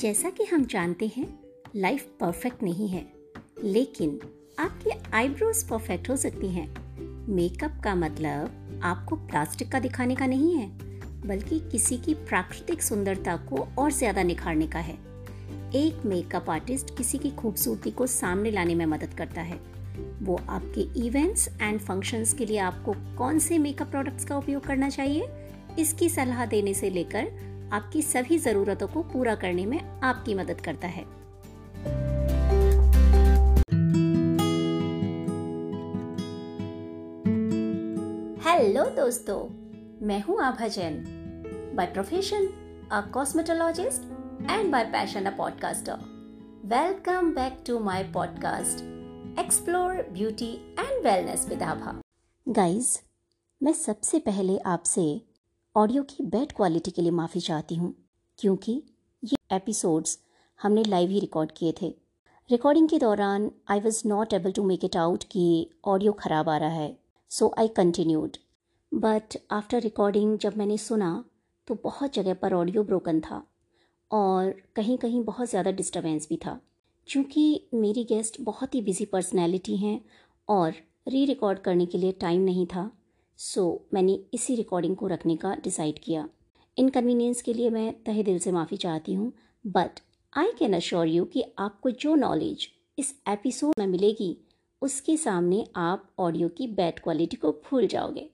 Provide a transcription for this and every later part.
जैसा कि हम जानते हैं लाइफ परफेक्ट नहीं है, लेकिन आपकी आईब्रोज परफेक्ट हो सकती हैं। मेकअप का मतलब आपको प्लास्टिक का दिखाने का नहीं है, बल्कि किसी की प्राकृतिक सुंदरता को और ज़्यादा निखारने का है। एक मेकअप आर्टिस्ट किसी की खूबसूरती को सामने लाने में मदद करता है। वो आपके इवेंट्स एंड फ़ंक्शंस के लिए आपको कौन से मेकअप प्रोडक्ट्स का उपयोग करना चाहिए, इसकी सलाह देने से लेकर आपकी सभी ज़रूरतों को पूरा करने में आपकी मदद करता है। हेलो दोस्तों, मैं हूँ Abha Jain. By profession a cosmetologist and by passion a podcaster welcome back to my podcast explore beauty and wellness with Abha guys मैं सबसे पहले आपसे ऑडियो की बैड क्वालिटी के लिए माफ़ी चाहती हूँ, क्योंकि ये एपिसोड्स हमने लाइव ही रिकॉर्ड किए थे। रिकॉर्डिंग के दौरान I was not able to make it out कि ऑडियो ख़राब आ रहा है so I continued but after recording जब मैंने सुना तो बहुत जगह पर ऑडियो ब्रोकन था और कहीं कहीं बहुत ज़्यादा डिस्टर्बेंस भी था, क्योंकि मेरी गेस्ट बहुत ही बिज़ी पर्सनैलिटी हैं और री रिकॉर्ड करने के लिए टाइम नहीं था। सो so, मैंने इसी रिकॉर्डिंग को रखने का डिसाइड किया। इनकन्वीनियंस के लिए मैं तहे दिल से माफ़ी चाहती हूँ but I can assure you कि आपको जो नॉलेज इस एपिसोड में मिलेगी उसके सामने आप ऑडियो की बैड क्वालिटी को भूल जाओगे।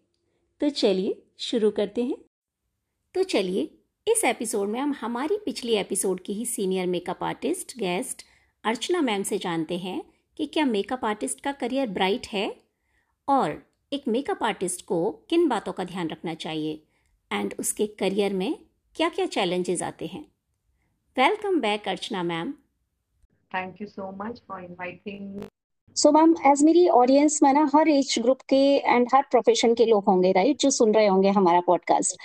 तो चलिए शुरू करते हैं। तो चलिए इस एपिसोड में हम हमारी पिछली एपिसोड की ही senior makeup artist guest Archana ma'am से जानते हैं कि क्या मेकअप आर्टिस्ट का करियर ब्राइट है और एक मेकअप आर्टिस्ट को किन बातों का ध्यान रखना चाहिए? एंड उसके करियर में क्या क्या चैलेंजेस आते हैं? Welcome back Archana ma'am thank you so much for inviting so ma'am as मेरी ऑडियंस में ना हर एज ग्रुप के एंड हर प्रोफेशन के लोग होंगे राइट जो सुन रहे होंगे हमारा पॉडकास्ट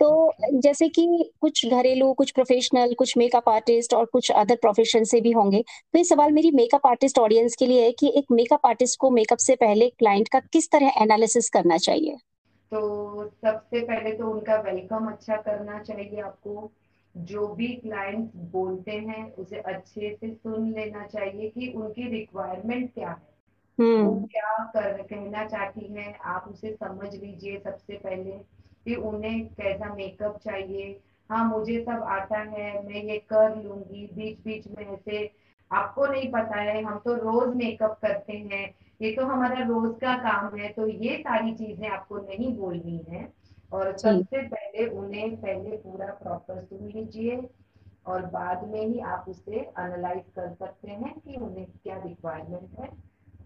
तो जैसे कि कुछ घरेलू, कुछ प्रोफेशनल कुछ मेकअप आर्टिस्ट और कुछ अदर प्रोफेशन से भी होंगे तो ये सवाल मेरी मेकअप आर्टिस्ट ऑडियंस के लिए है कि एक मेकअप आर्टिस्ट को मेकअप से पहले क्लाइंट का किस तरह एनालिसिस करना चाहिए? तो सबसे पहले तो उनका वेलकम अच्छा करना चाहिए आपको। जो भी क्लाइंट बोलते हैं उसे अच्छे से सुन लेना चाहिए कि उनकी रिक्वायरमेंट क्या है। हम्म। वो क्या कर कहना चाहती है आप उसे समझ लीजिए सबसे पहले कि उन्हें कैसा मेकअप चाहिए। हाँ मुझे सब आता है मैं ये कर लूँगी बीच बीच में ऐसे आपको नहीं पता है हम तो रोज मेकअप करते हैं। ये तो हमारा रोज का काम है तो ये सारी चीज़ें आपको नहीं बोलनी है। और सबसे पहले उन्हें पहले पूरा प्रॉपर सुन लीजिए और बाद में ही आप उसे एनालाइज कर सकते हैं कि उन्हें क्या रिक्वायरमेंट है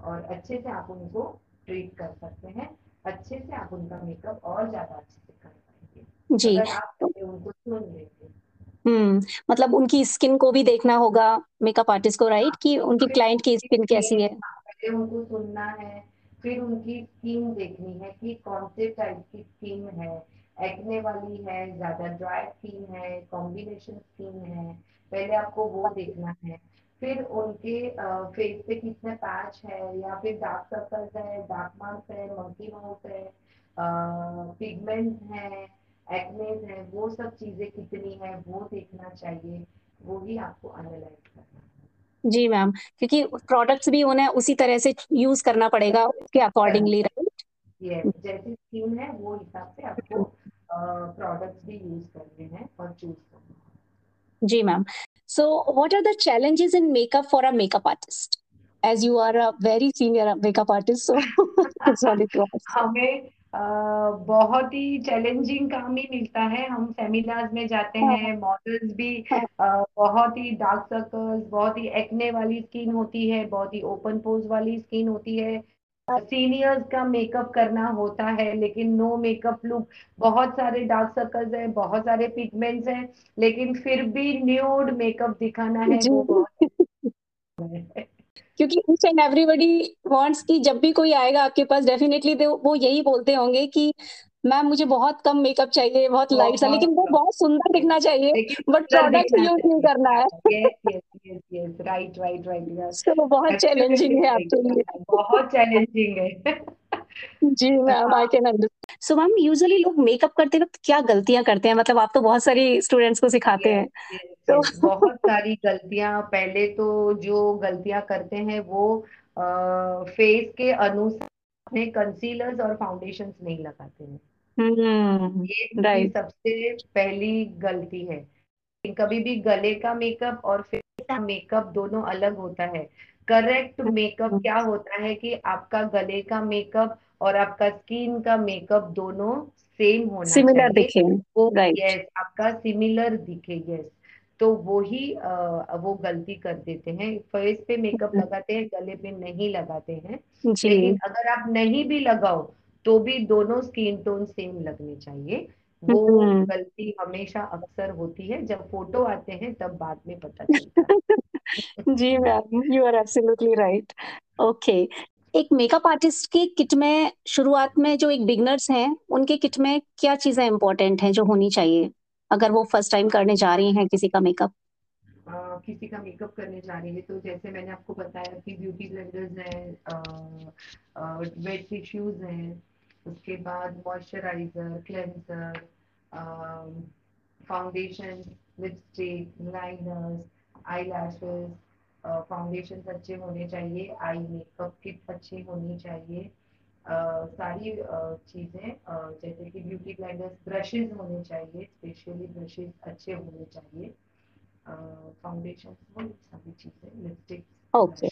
और अच्छे से आप उनको ट्रीट कर सकते हैं। अच्छे से आप उनका मेकअप और ज़्यादा अच्छे से कर पाएँगे। जी। अगर आप उनको सुन लेंगे। हम्म मतलब उनकी स्किन को भी देखना होगा मेकअप आर्टिस्ट को राइट कि उनकी क्लाइंट की स्किन कैसी है पहले उनको सुनना है फिर उनकी स्किन देखनी है कि कौन से टाइप की स्किन है एक्ने वाली है, ज़्यादा ड्राई स्किन है कॉम्बिनेशन स्किन है, पहले आपको वो देखना है। फिर उनके फेस पे कितने पैच है, या फिर डार्क सर्कल्स है डार्क मार्क्स है मंकी माउथ है पिगमेंट है एक्नेस है, वो सब चीज़ें कितनी है, वो देखना चाहिए, वो भी आपको एनालाइज करना है। जी मैम क्योंकि प्रोडक्ट्स भी उन्हें उसी तरह से यूज़ करना पड़ेगा उसके अकॉर्डिंगली राइट जैसी स्कीम है वो हिसाब से आपको प्रोडक्ट्स भी यूज़ करने हैं और चूज़ करने जी ma'am so what are the challenges in makeup for a makeup artist as you are a very senior makeup artist so sorry to ask. हमें बहुत ही चैलेंजिंग काम ही मिलता है हम सेमिनार्स में जाते हाँ। हैं मॉडल्स भी। बहुत ही डार्क सर्कल्स बहुत ही एक्ने वाली स्किन होती है बहुत ही ओपन पोज वाली स्किन होती है सीनियर्स का मेकअप करना होता है लेकिन नो मेकअप लुक बहुत सारे डार्क सर्कल्स है बहुत सारे पिगमेंट्स हैं लेकिन फिर भी न्यूड मेकअप दिखाना है वो बहुत क्योंकि ईच एंड एवरीबडी वांट्स कि जब भी कोई आएगा आपके पास डेफिनेटली वो यही बोलते होंगे कि मैम मुझे बहुत कम मेकअप चाहिए बहुत लाइट सा लेकिन वो बहुत सुंदर दिखना चाहिए बट प्रोडक्ट यूज़ नहीं करना है. राइट राइट राइट बहुत चैलेंजिंग है आपके लिए। बहुत चैलेंजिंग है। जी ma'am I can understand so ma'am usually लोग मेकअप करते वक्त क्या गलतियाँ करते हैं? मतलब आप तो बहुत सारी स्टूडेंट्स को सिखाते हैं। yes, तो yes. बहुत सारी गलतियाँ। पहले तो जो गलतियाँ करते हैं वो फेस के अनुसार अपने कंसीलर्स और फाउंडेशंस नहीं लगाते हैं। हम्म ये राइट सबसे पहली गलती है। कभी भी गले का मेकअप और फेस का मेकअप दोनों अलग होता है। करेक्ट मेकअप क्या होता है कि आपका गले का मेकअप और आपका स्किन का मेकअप दोनों सेम होना सिमिलर दिखे वो राइट यस आपका सिमिलर दिखे यस तो वो ही आ, वो गलती कर देते हैं। फेस पे मेकअप लगाते हैं गले पे नहीं लगाते हैं। लेकिन अगर आप नहीं भी लगाओ तो भी दोनों स्किन टोन सेम लगने चाहिए। वो हम्म। गलती हमेशा अक्सर होती है। जब फ़ोटो आते हैं तब बाद में पता चलता जी ma'am you are absolutely right okay एक मेकअप आर्टिस्ट की किट में शुरुआत में जो एक बिगनर्स हैं, उनके किट में क्या चीज़ें इंपॉर्टेंट हैं जो होनी चाहिए? अगर वो फ़र्स्ट टाइम करने जा रही हैं किसी का मेकअप किसी का मेकअप करने जा रही है तो जैसे मैंने आपको बताया कि ब्यूटी ब्लेंडर्स हैं वेट टिश्यूज हैं, उसके बाद moisturiser cleanser foundation lipstick liners eyelashes foundation अच्छे होने चाहिए आई मेकअप किट अच्छी होनी चाहिए Uh, सारी uh, चीज़ें uh, जैसे कि ब्यूटी ब्लेंडर्स ब्रशेज होने चाहिए स्पेशली ब्रशेज अच्छे होने चाहिए फाउंडेशन वो सभी चीज़ें लिपस्टिक ओके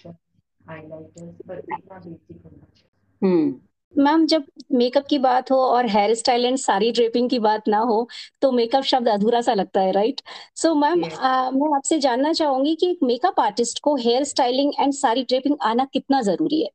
हाइलाइटर्स पर इतना बेसिक होना चाहिए। हम्म। मैम जब मेकअप की बात हो और hair style and sari draping की बात ना हो तो मेकअप शब्द अधूरा सा लगता है राइट सो मैम मैं आपसे जानना चाहूँगी कि एक मेकअप आर्टिस्ट को hair styling and sari draping आना कितना ज़रूरी है?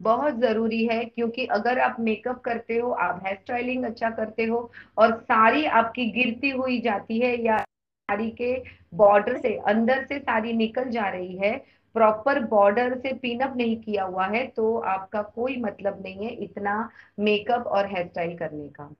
बहुत ज़रूरी है क्योंकि अगर आप मेकअप करते हो आप हेयर स्टाइलिंग अच्छा करते हो और साड़ी आपकी गिरती हुई जाती है या साड़ी के बॉर्डर से अंदर से साड़ी निकल जा रही है प्रॉपर बॉर्डर से पिनअप नहीं किया हुआ है तो आपका कोई मतलब नहीं है इतना मेकअप और हेयर स्टाइल करने का।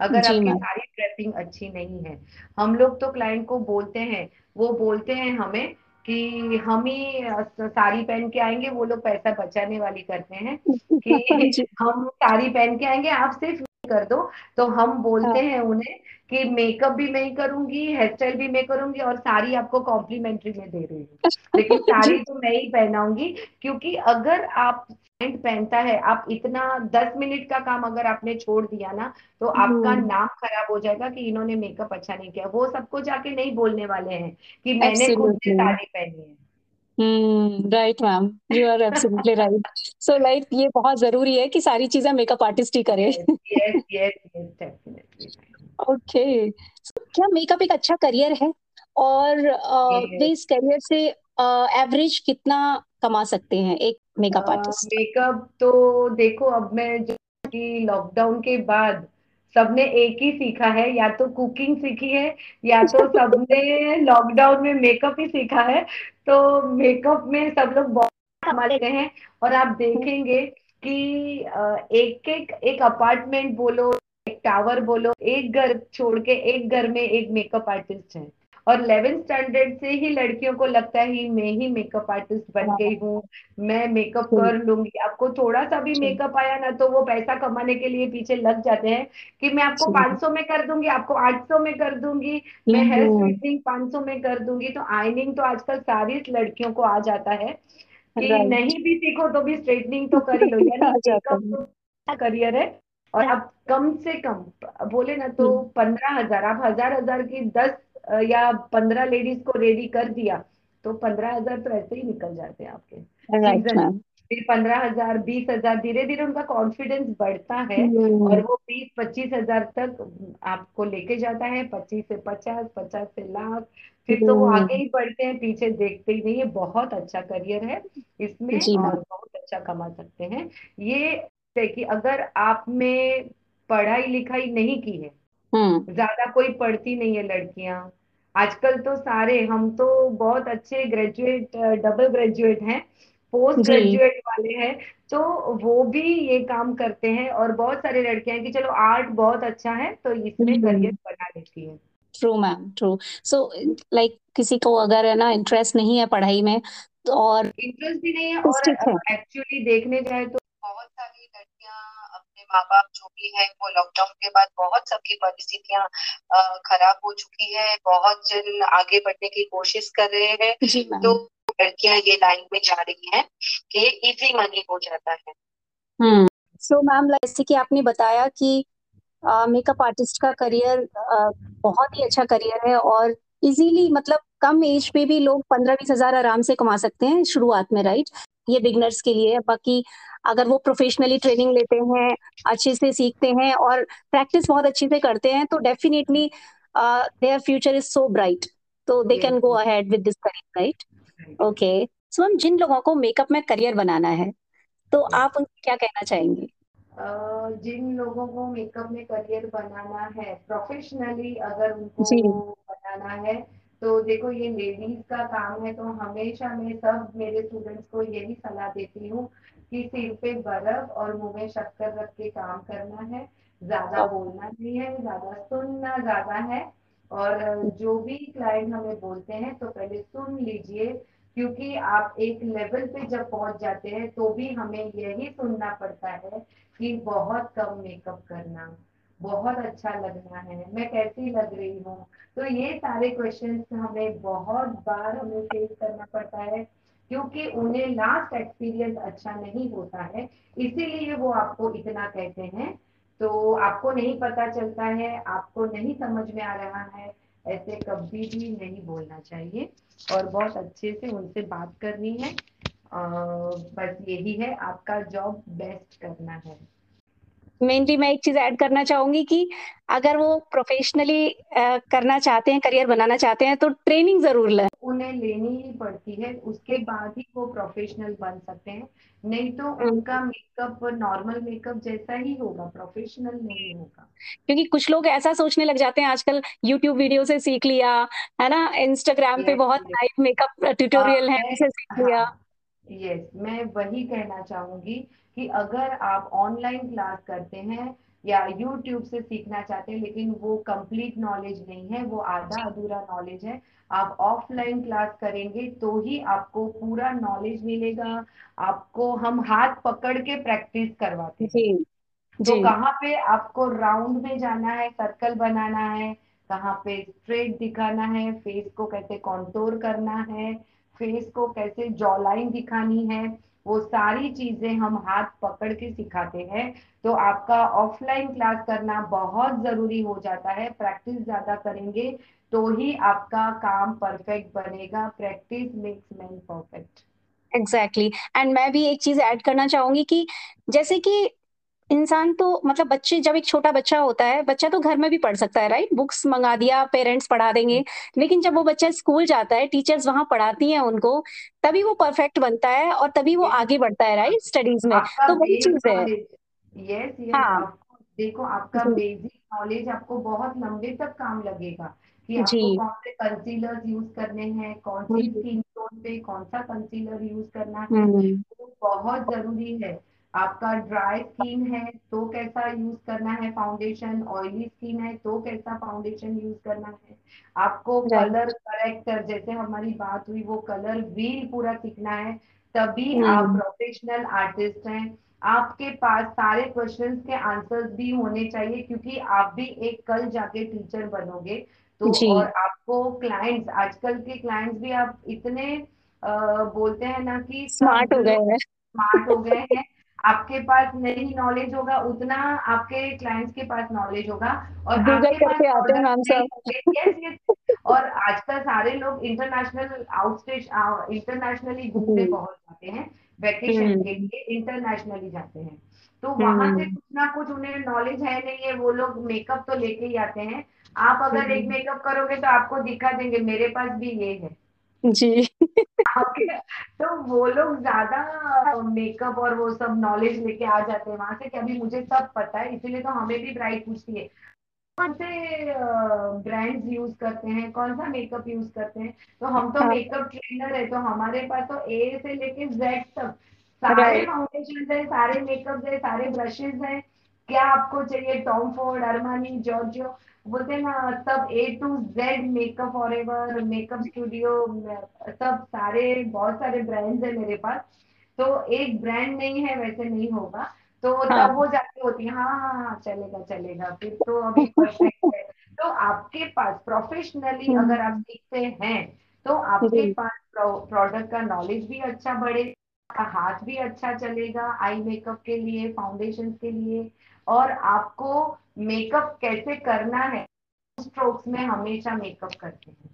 अगर आपकी सारी ड्रेसिंग अच्छी नहीं है हम लोग तो क्लाइंट को बोलते हैं वो बोलते हैं हमें कि हम ही साड़ी पहन के आएँगे वो लोग पैसा बचाने वाली करते हैं कि हम साड़ी पहन के आएँगे आप सिर्फ़ कर दो। तो हम बोलते हाँ। हैं उन्हें कि मेकअप भी मैं ही करूँगी हेयर स्टाइल भी मैं करूँगी और साड़ी आपको कॉम्प्लीमेंट्री में दे रही हूँ। लेकिन साड़ी तो मैं ही पहनाऊँगी क्योंकि अगर आप पैंट पहनता है आप इतना दस मिनट का काम अगर आपने छोड़ दिया ना तो आपका हम्म। नाम खराब हो जाएगा कि इन्होंने मेकअप अच्छा नहीं किया। वो सबको जाके नहीं बोलने वाले हैं कि मैंने खुद से साड़ी पहनी है। Right ma'am you are absolutely right so like ये बहुत ज़रूरी है कि सारी चीज़ें मेकअप आर्टिस्ट ही करे। ओके क्या मेकअप एक अच्छा करियर है? और वे इस करियर से एवरेज कितना कमा सकते हैं एक मेकअप आर्टिस्ट मेकअप तो देखो अब मैं कि लॉकडाउन के बाद सबने एक ही सीखा है या तो कुकिंग सीखी है या तो सबने लॉकडाउन में मेकअप ही सीखा है। तो मेकअप में सब लोग बहुत हमारे गए हैं और आप देखेंगे कि एक एक एक अपार्टमेंट बोलो एक टावर बोलो एक घर छोड़ के एक घर में एक मेकअप आर्टिस्ट है। और इलेवेंथ स्टैंडर्ड से ही लड़कियों को लगता है मैं ही मेकअप आर्टिस्ट बन गई हूँ मैं मेकअप कर लूँगी। आपको थोड़ा सा भी मेकअप आया ना तो वो पैसा कमाने के लिए पीछे लग जाते हैं कि मैं आपको 500 में कर दूँगी आपको 800 में कर दूँगी मैं हेयर स्ट्रेटनिंग 500 में कर दूँगी। तो आइनिंग तो आजकल सारी लड़कियों को आ जाता है कि नहीं भी सीखो तो भी स्ट्रेटनिंग तो कर लो यानी मेकअप तो करियर है और आप कम से कम बोले ना तो। पंद्रह हज़ार आप हज़ार हज़ार की दस या पंद्रह लेडीज़ को रेडी कर दिया तो पंद्रह हज़ार तो ऐसे ही निकल जाते हैं आपके। फिर पंद्रह हज़ार बीस हज़ार धीरे धीरे उनका कॉन्फिडेंस बढ़ता है hmm. और वो बीस पच्चीस हज़ार तक आपको लेके जाता है पच्चीस से पचास पचास से लाख। फिर. तो वो आगे ही बढ़ते हैं पीछे देखते ही नहीं ये बहुत अच्छा करियर है। इसमें और बहुत अच्छा कमा सकते हैं। ये कि अगर आप में पढ़ाई लिखाई नहीं की है हम्म। ज़्यादा कोई पढ़ती नहीं है लड़कियाँ। आजकल तो सारे हम तो बहुत अच्छे ग्रेजुएट डबल ग्रेजुएट हैं पोस्ट ग्रेजुएट वाले हैं तो वो भी ये काम करते हैं और बहुत सारे लड़के हैं कि चलो आर्ट बहुत अच्छा है तो इसमें करियर हम्म। बना लेती है। True ma'am true so like किसी को अगर है ना इंटरेस्ट नहीं है पढ़ाई में तो और इंटरेस्ट भी नहीं है और एक्चुअली देखने जाए तो बहुत सारी लड़कियाँ अपने माँ बाप जो भी है वो लॉकडाउन के बाद बहुत सबकी परिस्थितियाँ खराब हो चुकी है बहुत जन आगे बढ़ने की कोशिश कर रहे हैं। तो लड़कियाँ ये लाइन में जा रही हैं कि इजी मनी हो जाता है। हम्म। सो मैम जैसे कि आपने बताया कि मेकअप आर्टिस्ट का करियर बहुत ही अच्छा करियर है और इजीली मतलब कम एज पे भी लोग पंद्रह बीस हज़ार आराम से कमा सकते हैं शुरुआत में राइट ये बिगनर्स के लिए। बाकी अगर वो प्रोफेशनली ट्रेनिंग लेते हैं अच्छे से सीखते हैं और प्रैक्टिस बहुत अच्छे से करते हैं तो definitely their future is so bright तो they can go ahead with this career right okay so हम जिन लोगों को मेकअप में करियर बनाना है तो आप उनको क्या कहना चाहेंगे? जिन लोगों को मेकअप में करियर बनाना है प्रोफेशनली अगर उनको बनाना है तो देखो ये लेडीज़ का काम है तो हमेशा मैं सब मेरे स्टूडेंट्स को यही सलाह देती हूँ कि सिर पे बर्फ़ और मुँह में शक्कर रख के काम करना है। ज़्यादा बोलना नहीं है ज़्यादा सुनना ज़्यादा है। और जो भी क्लाइंट हमें बोलते हैं तो पहले सुन लीजिए क्योंकि आप एक लेवल पे जब पहुँच जाते हैं तो भी हमें यही सुनना पड़ता है कि बहुत कम मेकअप करना बहुत अच्छा लगना है। मैं कैसी लग रही हूँ? तो ये सारे क्वेश्चन हमें बहुत बार हमें फेस करना पड़ता है। क्योंकि उन्हें लास्ट एक्सपीरियंस अच्छा नहीं होता है इसीलिए वो आपको इतना कहते हैं। तो आपको नहीं पता चलता है आपको नहीं समझ में आ रहा है ऐसे कभी भी नहीं बोलना चाहिए। और बहुत अच्छे से उनसे बात करनी है। आ, बस यही है आपका जॉब बेस्ट करना है। मेनली मैं एक चीज़ ऐड करना चाहूँगी कि अगर वो प्रोफेशनली करना चाहते हैं करियर बनाना चाहते हैं तो ट्रेनिंग ज़रूर लें। उन्हें लेनी ही पड़ती है। उसके बाद ही वो प्रोफेशनल बन सकते हैं। नहीं तो हम्म। उनका मेकअप नॉर्मल मेकअप जैसा ही होगा। प्रोफेशनल नहीं होगा। क्योंकि कुछ लोग ऐसा सोचने लग जाते हैं आजकल यूट्यूब वीडियो से सीख लिया है ना? इंस्टाग्राम पे बहुत लाइव मेकअप ट्यूटोरियल है उसे सीख लिया। यस मैं वही कहना चाहूँगी कि अगर आप ऑनलाइन क्लास करते हैं या यूट्यूब से सीखना चाहते हैं लेकिन वो कंप्लीट नॉलेज नहीं है वो आधा अधूरा नॉलेज है आप ऑफलाइन क्लास करेंगे तो ही आपको पूरा नॉलेज मिलेगा आपको हम हाथ पकड़ के प्रैक्टिस करवाते हैं। तो कहाँ पे आपको राउंड में जाना है सर्कल बनाना है कहाँ पे स्ट्रेट दिखाना है फेस को कैसे कॉन्टोर करना है फेस को कैसे जॉलाइन दिखानी है वो सारी चीज़ें हम हाथ पकड़ के सिखाते हैं। तो आपका ऑफलाइन क्लास करना बहुत ज़रूरी हो जाता है। प्रैक्टिस ज़्यादा करेंगे तो ही आपका काम परफेक्ट बनेगा। Practice makes man perfect exactly and मैं भी एक चीज़ ऐड करना चाहूँगी कि जैसे कि इंसान तो मतलब बच्चे जब एक छोटा बच्चा होता है बच्चा तो घर में भी पढ़ सकता है राइट बुक्स मंगा दिया पेरेंट्स पढ़ा देंगे। लेकिन जब वो बच्चा स्कूल जाता है टीचर्स वहाँ पढ़ाती हैं उनको तभी वो परफेक्ट बनता है और तभी वो आगे बढ़ता है राइट स्टडीज़ में। तो वही चीज़ है। यस यस हाँ। देखो आपका बेसिक नॉलेज आपको बहुत लंबे तक काम लगेगा कि आपको कौन से कंसीलर यूज़ करने हैं कौन सी स्किन टोन पे कौन सा कंसीलर यूज़ करना है। वो बहुत ज़रूरी है। आपका ड्राई स्किन है तो कैसा यूज़ करना है फाउंडेशन ऑयली स्किन है तो कैसा फाउंडेशन यूज़ करना है? आपको कलर करेक्टर जैसे हमारी बात हुई वो कलर व्हील पूरा सीखना है तभी hmm. आप प्रोफेशनल आर्टिस्ट हैं। आपके पास सारे क्वेश्चंस के आंसर्स भी होने चाहिए क्योंकि आप भी एक कल जाके टीचर बनोगे। तो और आपको क्लाइंट्स आजकल के क्लाइंट्स भी आप इतने आ, बोलते हैं ना कि स्मार्ट हो गए हैं। स्मार्ट हो गए हैं। आपके पास नहीं नॉलेज होगा उतना आपके क्लाइंट्स के पास नॉलेज होगा और आपके पास और आजकल सारे लोग इंटरनेशनल आउटस्टेज इंटरनेशनली घूमने पहुँच जाते हैं वेकेशन हम्म। के लिए इंटरनेशनली जाते हैं तो वहाँ से हम्म। कुछ ना कुछ उन्हें नॉलेज है नहीं है वो लोग मेकअप तो लेके ही आते हैं आप अगर एक मेकअप हम्म। करोगे तो आपको दिखा देंगे मेरे पास भी ये है जी। तो वो लोग ज़्यादा मेकअप और वो सब नॉलेज लेके आ जाते हैं वहाँ से कि अभी मुझे सब पता है इसीलिए तो हमें भी ब्राइट पूछती है। कौन से ब्रांड्स यूज़ करते हैं कौन सा मेकअप यूज़ करते हैं? तो हम तो मेकअप। ट्रेनर है तो हमारे पास तो ए से लेके जेड तक सारे फाउंडेशन है सारे मेकअप है सारे ब्रशेज है। क्या आपको चाहिए टॉम फोर्ड अरमानी जॉर्जियो बोलते हैं ना सब A to Z makeup forever makeup studio सब सारे बहुत सारे ब्रांड्स है मेरे पास तो एक ब्रांड नहीं है वैसे नहीं होगा तो हाँ. तब वो जाती होती है हाँ हाँ हाँ चलेगा चलेगा फिर तो अभी परफेक्ट है तो आपके पास प्रोफेशनली हम्म। अगर आप सीखते हैं तो आपके पास प्रोडक्ट का नॉलेज भी अच्छा बढ़ेगा आपका हाथ भी अच्छा चलेगा आई मेकअप के लिए फाउंडेशन के लिए और आपको मेकअप कैसे करना है स्ट्रोक्स में हमेशा मेकअप करते हैं।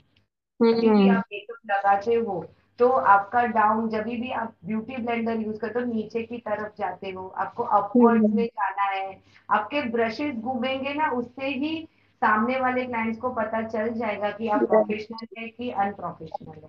भी हम्म आप मेकअप लगाते हो तो आपका डाउन जब भी आप ब्यूटी ब्लेंडर यूज़ करते हो नीचे की तरफ़ जाते हो आपको अपवर्ड्स हम्म। में जाना है। आपके ब्रशेस घूमेंगे ना उससे ही सामने वाले क्लाइंट्स को पता चल जाएगा कि आप प्रोफेशनल है कि अनप्रोफेशनल है।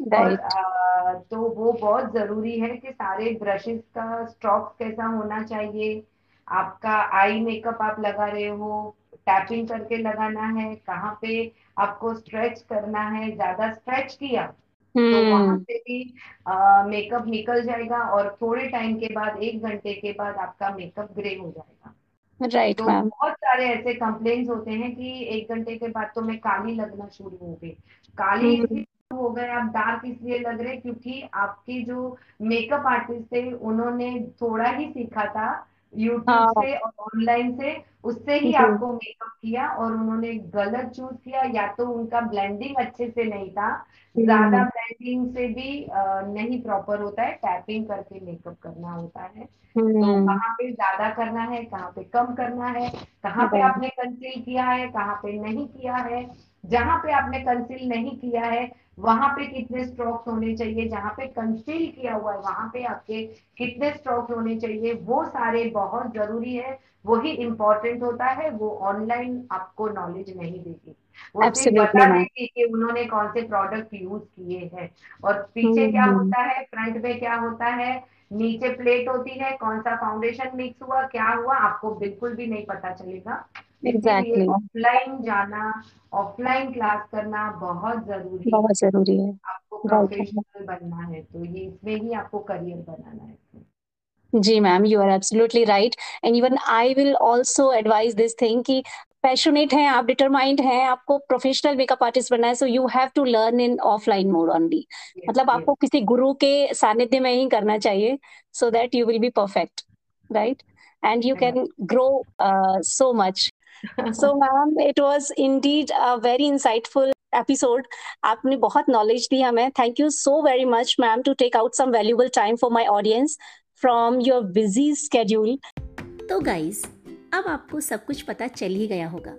और आ, तो वो बहुत ज़रूरी है कि सारे ब्रशेस का स्ट्रोक कैसा होना चाहिए आपका आई मेकअप आप लगा रहे हो टैपिंग करके लगाना है कहाँ पे आपको स्ट्रेच करना है ज़्यादा स्ट्रेच किया तो वहाँ हम्म से भी मेकअप निकल जाएगा और थोड़े टाइम के बाद एक घंटे के बाद आपका मेकअप ग्रे हो जाएगा। राइट तो मैम बहुत सारे ऐसे कंप्लेन्स होते हैं कि एक घंटे के बाद तो मैं काली लगना शुरू हो गई। काली हम्म। हो गए आप डार्क इसलिए लग रहे क्योंकि आपके जो मेकअप आर्टिस्ट थे उन्होंने थोड़ा ही सीखा था यूट्यूब हाँ। से और ऑनलाइन से उससे ही आपको मेकअप किया और उन्होंने गलत चूज़ किया या तो उनका ब्लेंडिंग अच्छे से नहीं था ज़्यादा ब्लेंडिंग से भी नहीं प्रॉपर होता है टैपिंग करके मेकअप करना होता है। तो हम्म कहाँ पे ज़्यादा करना है कहाँ पे कम करना है कहाँ पे आपने कंसील किया है कहाँ पे नहीं किया है जहाँ पे आपने कंसील नहीं किया है वहाँ पे कितने स्ट्रोक्स होने चाहिए जहाँ पे कंसील किया हुआ है वहाँ पे आपके कितने स्ट्रोक्स होने चाहिए वो सारे बहुत ज़रूरी है वही इम्पोर्टेंट होता है वो ऑनलाइन आपको नॉलेज नहीं देगी वो बता ma'am. कि उन्होंने कौन से प्रोडक्ट यूज़ किए हैं और पीछे क्या हम्म। होता है फ्रंट में क्या होता है नीचे प्लेट होती है कौन सा फाउंडेशन मिक्स हुआ क्या हुआ आपको बिल्कुल भी नहीं पता चलेगा Exactly. ऑफलाइन जाना ऑफलाइन क्लास करना बहुत ज़रूरी है। बहुत ज़रूरी है। आपको प्रोफेशनल बनना है तो ये इसमें ही आपको करियर बनाना है। जी ma'am you are absolutely right and even I will also advise this thing कि पैशनेट हैं आप डिटरमाइंड हैं आपको प्रोफेशनल मेकअप आर्टिस्ट बनना है so you have to learn in offline mode only मतलब. आपको किसी गुरु के सानिध्य में ही करना चाहिए so that you will be perfect right and you can grow so much so ma'am it was indeed a very insightful episode आपने बहुत नॉलेज दी हमें. Thank you so very much ma'am to take out some valuable time for my audience from your busy schedule तो guys अब आपको सब कुछ पता चल ही गया होगा।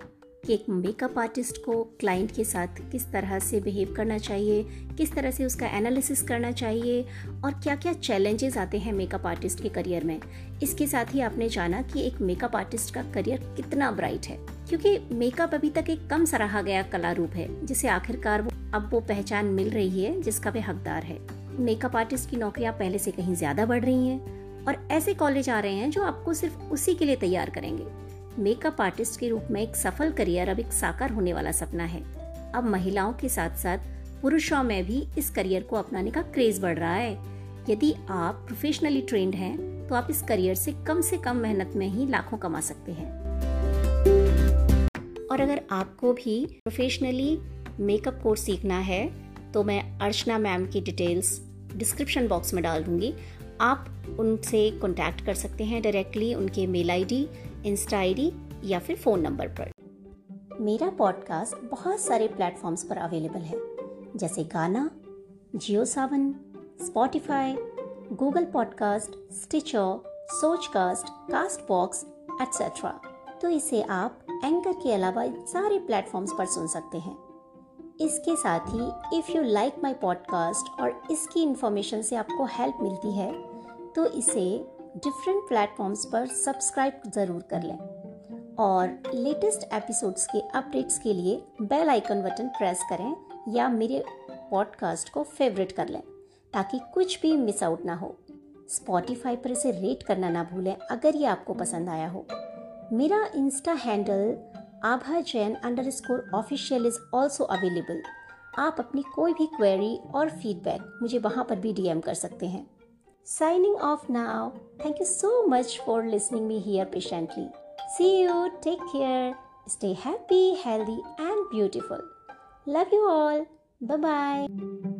कि एक मेकअप आर्टिस्ट को क्लाइंट के साथ किस तरह से बिहेव करना चाहिए, किस तरह से उसका एनालिसिस करना चाहिए और क्या क्या चैलेंजेस आते हैं मेकअप आर्टिस्ट के करियर में। इसके साथ ही आपने जाना कि एक मेकअप आर्टिस्ट का करियर कितना ब्राइट है, क्योंकि मेकअप अभी तक एक कम सराहा गया कला रूप है, जिसे आखिरकार वो, अब वो पहचान मिल रही है, जिसका वे हकदार है। मेकअप आर्टिस्ट की नौकरियाँ पहले से कहीं ज़्यादा बढ़ रही हैं और ऐसे कॉलेज आ रहे हैं जो आपको सिर्फ़ उसी के लिए तैयार करेंगे। मेकअप आर्टिस्ट के रूप में एक सफल करियर अब एक साकार होने वाला सपना है। अब महिलाओं के साथ साथ पुरुषों में भी इस करियर को अपनाने का क्रेज बढ़ रहा है। यदि आप प्रोफेशनली ट्रेंड हैं तो आप इस करियर से कम से कम मेहनत में ही लाखों कमा सकते हैं। और अगर आपको भी प्रोफेशनली मेकअप कोर्स सीखना है तो मैं अर्चना मैम की डिटेल्स डिस्क्रिप्शन बॉक्स में डाल दूँगी। आप उनसे कांटेक्ट कर सकते हैं डायरेक्टली उनके मेल आईडी इंस्टा आईडी या फिर फ़ोन नंबर पर। मेरा पॉडकास्ट बहुत सारे प्लेटफॉर्म्स पर अवेलेबल है, जैसे Gaana, Jio Saavn Spotify Google podcast Stitcher Sochcast Castbox etcetera तो इसे आप एंकर के अलावा सारे प्लेटफॉर्म्स पर सुन सकते हैं। इसके साथ ही if you like my podcast और इसकी इन्फॉर्मेशन से आपको हेल्प मिलती है तो इसे डिफरेंट प्लेटफॉर्म्स पर सब्सक्राइब ज़रूर कर लें। और लेटेस्ट एपिसोड्स के अपडेट्स के लिए बेल आइकन बटन प्रेस करें या मेरे पॉडकास्ट को फेवरेट कर लें ताकि कुछ भी मिस आउट ना हो। स्पॉटिफाई पर इसे रेट करना ना भूलें अगर ये आपको पसंद आया हो। मेरा Insta handle Abha Jain underscore official is also available आप अपनी कोई भी क्वेरी और फीडबैक मुझे वहाँ पर भी डीएम कर सकते हैं। Signing off now. Thank you so much for listening me here patiently. See you. Take care. Stay happy, healthy and beautiful. Love you all. Bye bye.